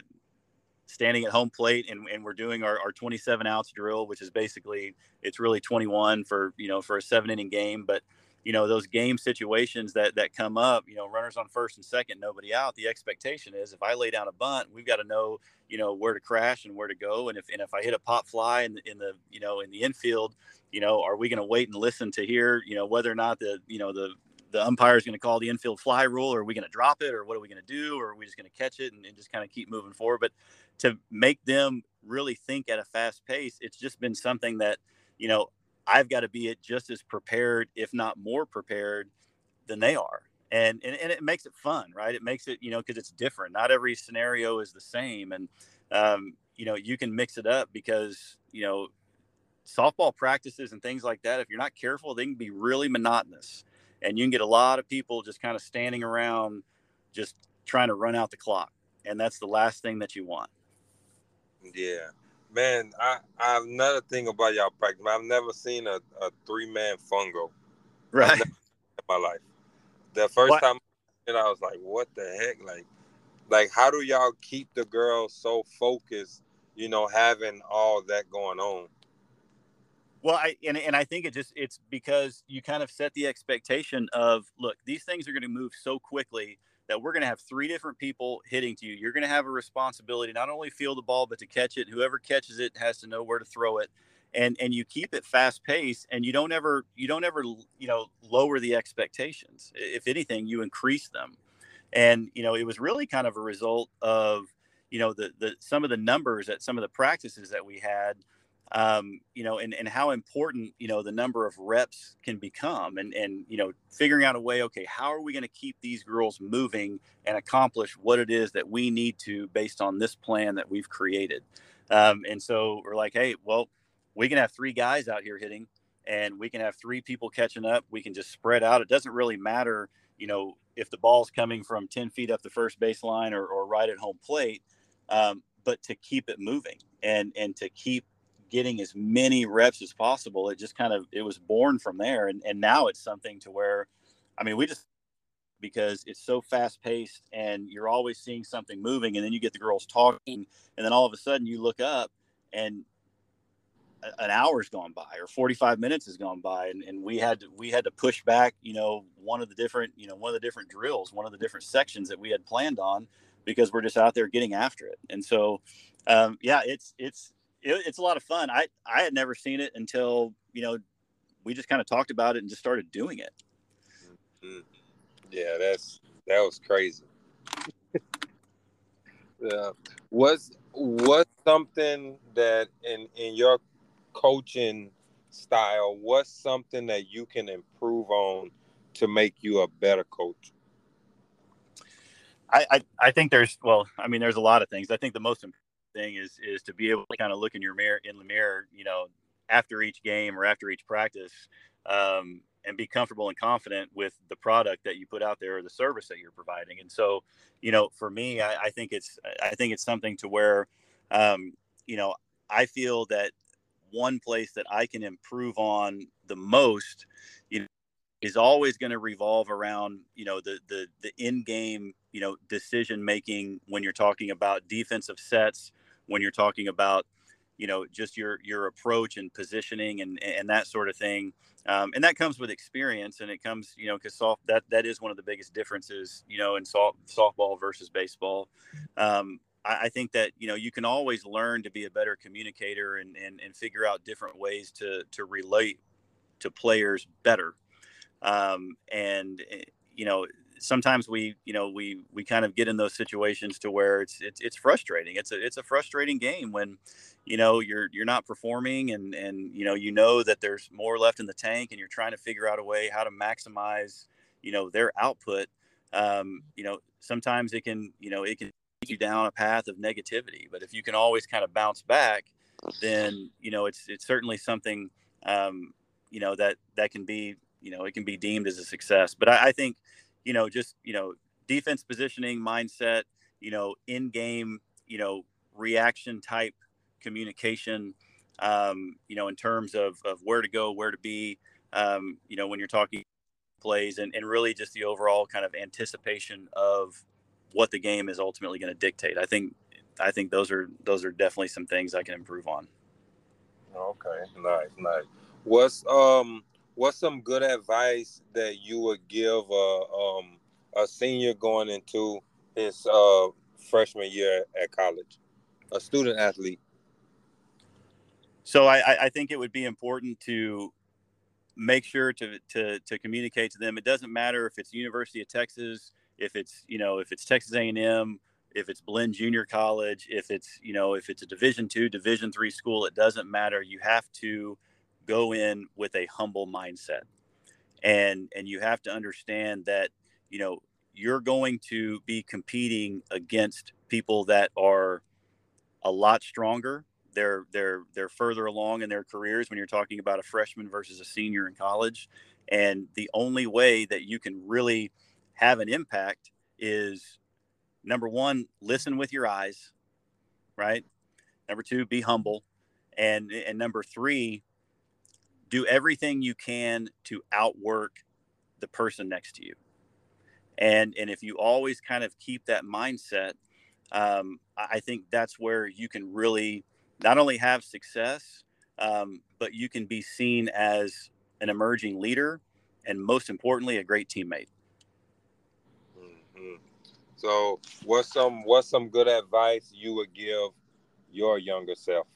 standing at home plate and, and we're doing our, our 27 outs drill, which is basically, it's really 21 for, you know, for a seven inning game. But, you know, those game situations that, that come up, you know, runners on first and second, nobody out. The expectation is if I lay down a bunt, we've got to know, you know, where to crash and where to go. And if, and if I hit a pop fly in, in the, you know, in the infield, you know, are we going to wait and listen to hear, you know, whether or not the, you know, the, the umpire is going to call the infield fly rule, or are we going to drop it, or what are we going to do, or are we just going to catch it and, and just kind of keep moving forward? But to make them really think at a fast pace, it's just been something that you know I've got to be it just as prepared, if not more prepared, than they are. And, and, and it makes it fun, right? It makes it, you know, because it's different. Not every scenario is the same. And, um, you know, you can mix it up because, you know, softball practices and things like that, if you're not careful, they can be really monotonous and you can get a lot of people just kind of standing around just trying to run out the clock and that's the last thing that you want yeah man i i have another thing about y'all practice i've never seen a, a three-man fungo. Right. in my life. The first what? time i was like what the heck? Like like how do y'all keep the girls so focused you know having all that going on? Well, I and, and I think it just it's because you kind of set the expectation of look, these things are going to move so quickly that we're going to have three different people hitting to you. You're going to have a responsibility not only feel the ball but to catch it. Whoever catches it has to know where to throw it. And and you keep it fast paced and you don't ever you don't ever you know lower the expectations. If anything, you increase them. And you know, it was really kind of a result of you know the the some of the numbers at some of the practices that we had um, you know, and, and how important, you know, the number of reps can become and, and, you know, figuring out a way, okay, how are we going to keep these girls moving and accomplish what it is that we need to based on this plan that we've created. Um, and so we're like, hey, well, we can have three guys out here hitting and we can have three people catching up. We can just spread out. It doesn't really matter, you know, if the ball's coming from 10 feet up the first baseline or, or right at home plate, um, but to keep it moving and, and to keep getting as many reps as possible. It just kind of it was born from there, and and now it's something to where, I mean, we just because it's so fast paced and you're always seeing something moving, and then you get the girls talking, and then all of a sudden you look up and an hour's gone by or 45 minutes has gone by and, and we had to we had to push back you know one of the different you know one of the different drills one of the different sections that we had planned on because we're just out there getting after it and so um, yeah it's it's it, it's a lot of fun i i had never seen it until you know we just kind of talked about it and just started doing it mm-hmm. yeah that's that was crazy yeah was was something that in in your coaching style, what's something that you can improve on to make you a better coach? I, I, I think there's well, I mean, there's a lot of things. I think the most important thing is is to be able to kind of look in your mirror in the mirror, you know, after each game or after each practice, um, and be comfortable and confident with the product that you put out there or the service that you're providing. And so, you know, for me, I, I think it's I think it's something to where, um, you know, I feel that one place that I can improve on the most, you know, is always going to revolve around, you know, the the the in-game, you know, decision making when you're talking about defensive sets, when you're talking about, you know, just your your approach and positioning and and that sort of thing. Um, and that comes with experience, and it comes, you know, because soft that that is one of the biggest differences, you know, in soft, softball versus baseball. Um, I, I think that you know you can always learn to be a better communicator and, and, and figure out different ways to to relate to players better. Um, and eh, you know sometimes we you know we we kind of get in those situations to where it's it's it's frustrating. It's a it's a frustrating game when you know you're you're not performing and and you know you know that there's more left in the tank and you're trying to figure out a way how to maximize you know their output. Um, you know sometimes it can you know it can take you down a path of negativity. But if you can always kind of bounce back, then you know it's it's certainly something um, you know that that can be you know it can be deemed as a success. But I, I think you know just you know defense positioning mindset, you know in game, you know reaction type communication, um, you know in terms of of where to go, where to be, um, you know when you're talking plays and, and really just the overall kind of anticipation of what the game is ultimately going to dictate. I think I think those are those are definitely some things I can improve on. Okay, nice, nice. What's um what's some good advice that you would give a um a senior going into his uh freshman year at college, a student athlete? So I, I think it would be important to make sure to, to to communicate to them. It doesn't matter if it's University of Texas, if it's you know if it's Texas A&M, if it's Blinn Junior College, if it's you know if it's a Division two, Division three school, it doesn't matter. You have to go in with a humble mindset, and and you have to understand that you know you're going to be competing against people that are a lot stronger. They're they're they're further along in their careers when you're talking about a freshman versus a senior in college. And the only way that you can really have an impact is number one, listen with your eyes, right? Number two, be humble. And, and number three, do everything you can to outwork the person next to you. And, and if you always kind of keep that mindset, um, I think that's where you can really not only have success, um, but you can be seen as an emerging leader and most importantly, a great teammate. So, what's some what's some good advice you would give your younger self?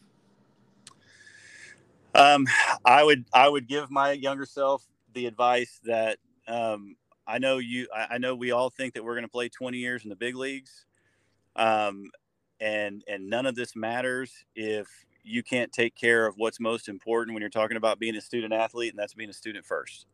Um, I would I would give my younger self the advice that um, I know you I know we all think that we're going to play 20 years in the big leagues, um, and and none of this matters if you can't take care of what's most important when you're talking about being a student athlete, and that's being a student first.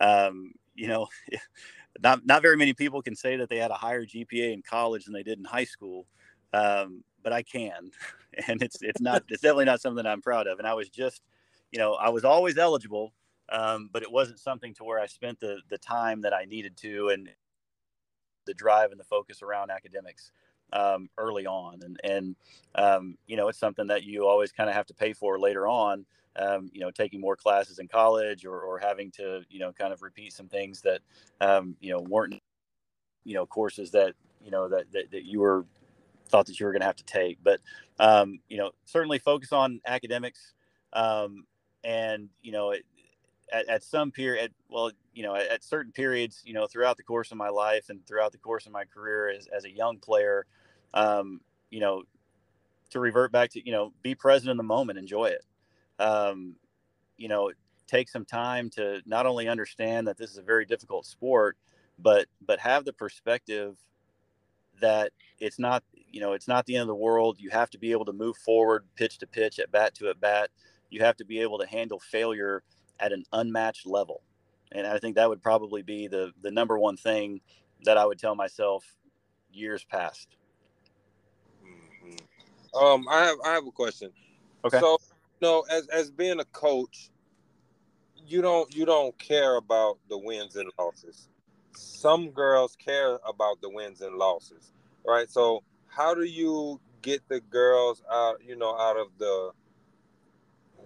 Um, you know, not not very many people can say that they had a higher GPA in college than they did in high school, um, but I can, and it's it's not it's definitely not something I'm proud of. And I was just, you know, I was always eligible, um, but it wasn't something to where I spent the the time that I needed to and the drive and the focus around academics. um, early on, and and um, you know it's something that you always kind of have to pay for later on. Um, you know, taking more classes in college or, or having to you know kind of repeat some things that um, you know weren't you know courses that you know that that, that you were thought that you were going to have to take. But um, you know, certainly focus on academics, um, and you know, it, at, at some period, well, you know, at, at, certain periods, you know, throughout the course of my life and throughout the course of my career as, as a young player, um, you know, to revert back to, you know, be present in the moment, enjoy it. Um, you know, take some time to not only understand that this is a very difficult sport, but but have the perspective that it's not you know it's not the end of the world you have to be able to move forward pitch to pitch at bat to at bat you have to be able to handle failure at an unmatched level. And I think that would probably be the the number one thing that I would tell myself years past. Mm-hmm. Um, I have I have a question. Okay. So, you know, as as being a coach, you don't you don't care about the wins and losses. Some girls care about the wins and losses, right? So, how do you get the girls out, you know, out of the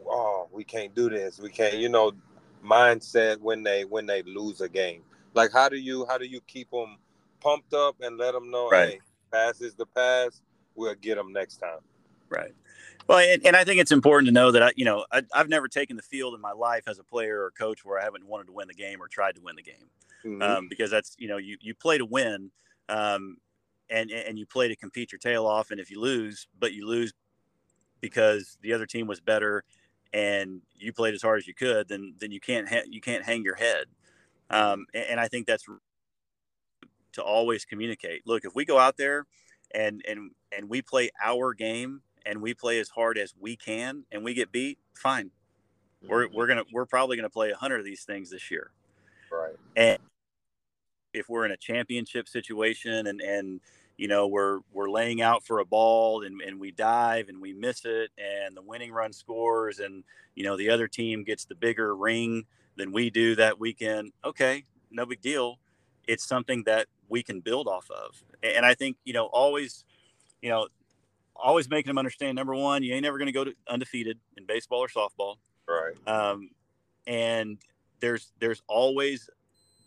oh, we can't do this. We can't, you know, mindset when they when they lose a game. Like how do you how do you keep them pumped up and let them know, right. hey, pass is the pass. We'll get them next time. Right. Well, and, and I think it's important to know that I, you know, I, have never taken the field in my life as a player or coach where I haven't wanted to win the game or tried to win the game, mm-hmm. um, because that's you know you you play to win, um, and and you play to compete your tail off, and if you lose, but you lose because the other team was better and you played as hard as you could, then then you can't ha- you can't hang your head. Um, and, and, I think that's to always communicate. Look, if we go out there and and and we play our game and we play as hard as we can and we get beat, fine. We're we're gonna we're probably gonna play a hundred of these things this year. Right. And if we're in a championship situation and and you know we're we're laying out for a ball and, and we dive and we miss it and the winning run scores and you know the other team gets the bigger ring than we do that weekend okay no big deal. It's something that we can build off of. And i think you know always you know always making them understand number one you ain't never going to go to undefeated in baseball or softball. Right. Um, and there's there's always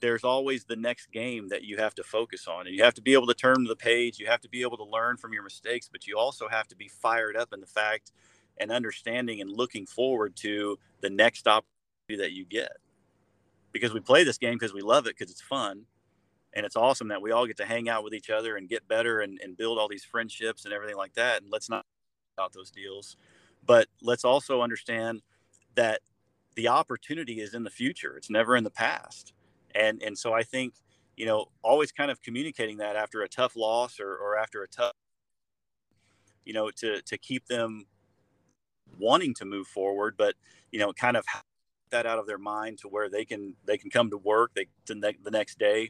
there's always the next game that you have to focus on. And you have to be able to turn the page. You have to be able to learn from your mistakes, but you also have to be fired up in the fact and understanding and looking forward to the next opportunity that you get. Because we play this game because we love it, because it's fun. And it's awesome that we all get to hang out with each other and get better and, and build all these friendships and everything like that. And let's not about those deals. But let's also understand that the opportunity is in the future. It's never in the past and and so I think you know always kind of communicating that after a tough loss or, or after a tough you know to to keep them wanting to move forward but you know kind of that out of their mind to where they can they can come to work they to ne- the next day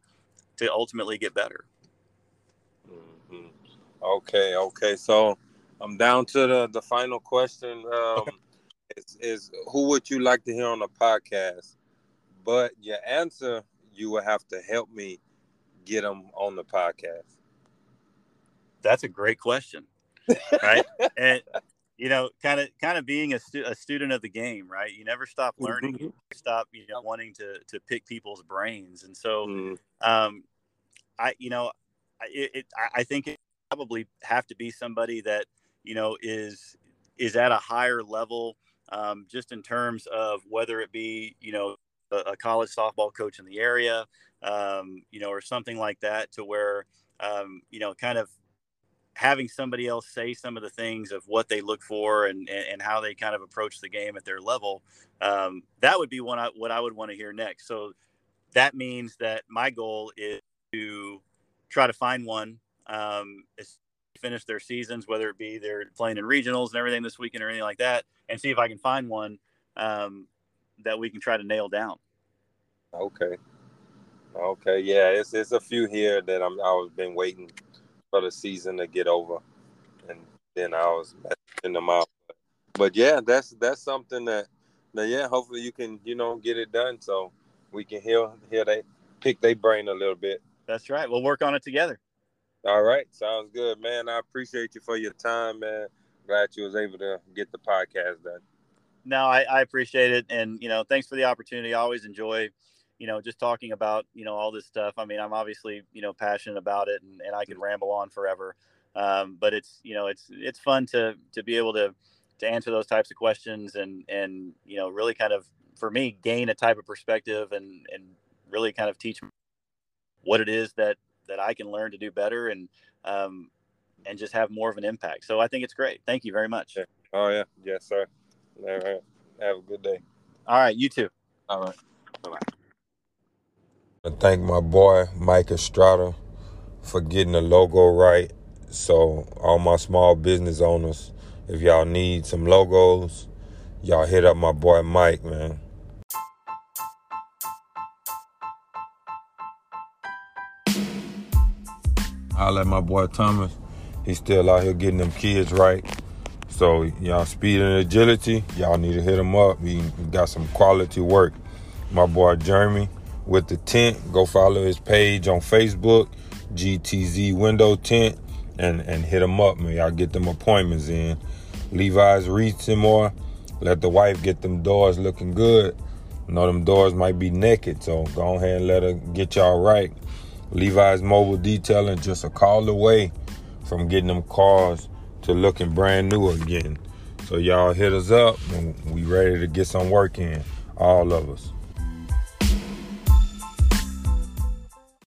to ultimately get better. Mm-hmm. okay okay so i'm down to the the final question um is, is who would you like to hear on the podcast? But your answer you will have to help me get them on the podcast? That's a great question, right? and you know, kind of, kind of being a, stu- a student of the game, right? You never stop learning, mm-hmm. stop, you know, wanting to to pick people's brains, and so, mm-hmm. um, I, you know, it, it I think it probably have to be somebody that you know is is at a higher level, um, just in terms of whether it be you know a, a college softball coach in the area, um, you know, or something like that, to where um, you know, kind of having somebody else say some of the things of what they look for and, and, how they kind of approach the game at their level, um, that would be one I, what I would want to hear next. So that means that my goal is to try to find one, um, finish their seasons, whether it be they're playing in regionals and everything this weekend or anything like that, and see if I can find one um, that we can try to nail down. Okay. Okay. Yeah, it's it's a few here that I'm I was been waiting for the season to get over, and then I was messing them out. But, but yeah, that's that's something that that yeah, hopefully you can you know get it done so we can hear hear they pick their brain a little bit. That's right. We'll work on it together. All right, sounds good, man. I appreciate you for your time, man. Glad you was able to get the podcast done. No, I, I appreciate it, and you know, thanks for the opportunity. I always enjoy, you know, just talking about you know all this stuff. I mean, I'm obviously you know passionate about it, and, and I can ramble on forever. Um, but it's you know it's it's fun to to be able to to answer those types of questions and and you know really kind of for me gain a type of perspective and and really kind of teach what it is that that I can learn to do better and um, and just have more of an impact. So I think it's great. Thank you very much. Yeah. Oh yeah, yes sir. All right. Have a good day. All right, you too. All right. Bye bye. I thank my boy Mike Estrada for getting the logo right. So all my small business owners, if y'all need some logos, y'all hit up my boy Mike, man. I'll let my boy Thomas. He's still out here getting them kids right. So y'all speed and agility, y'all need to hit him up. He got some quality work. My boy Jeremy with the tent. Go follow his page on Facebook, GTZ Window Tint, and and hit him up, man. Y'all get them appointments in. Levi's Reach more. Let the wife get them doors looking good. You know them doors might be naked, so go ahead and let her get y'all right. Levi's Mobile Detailing just a call away from getting them cars to looking brand new again. So y'all hit us up and we ready to get some work in, all of us.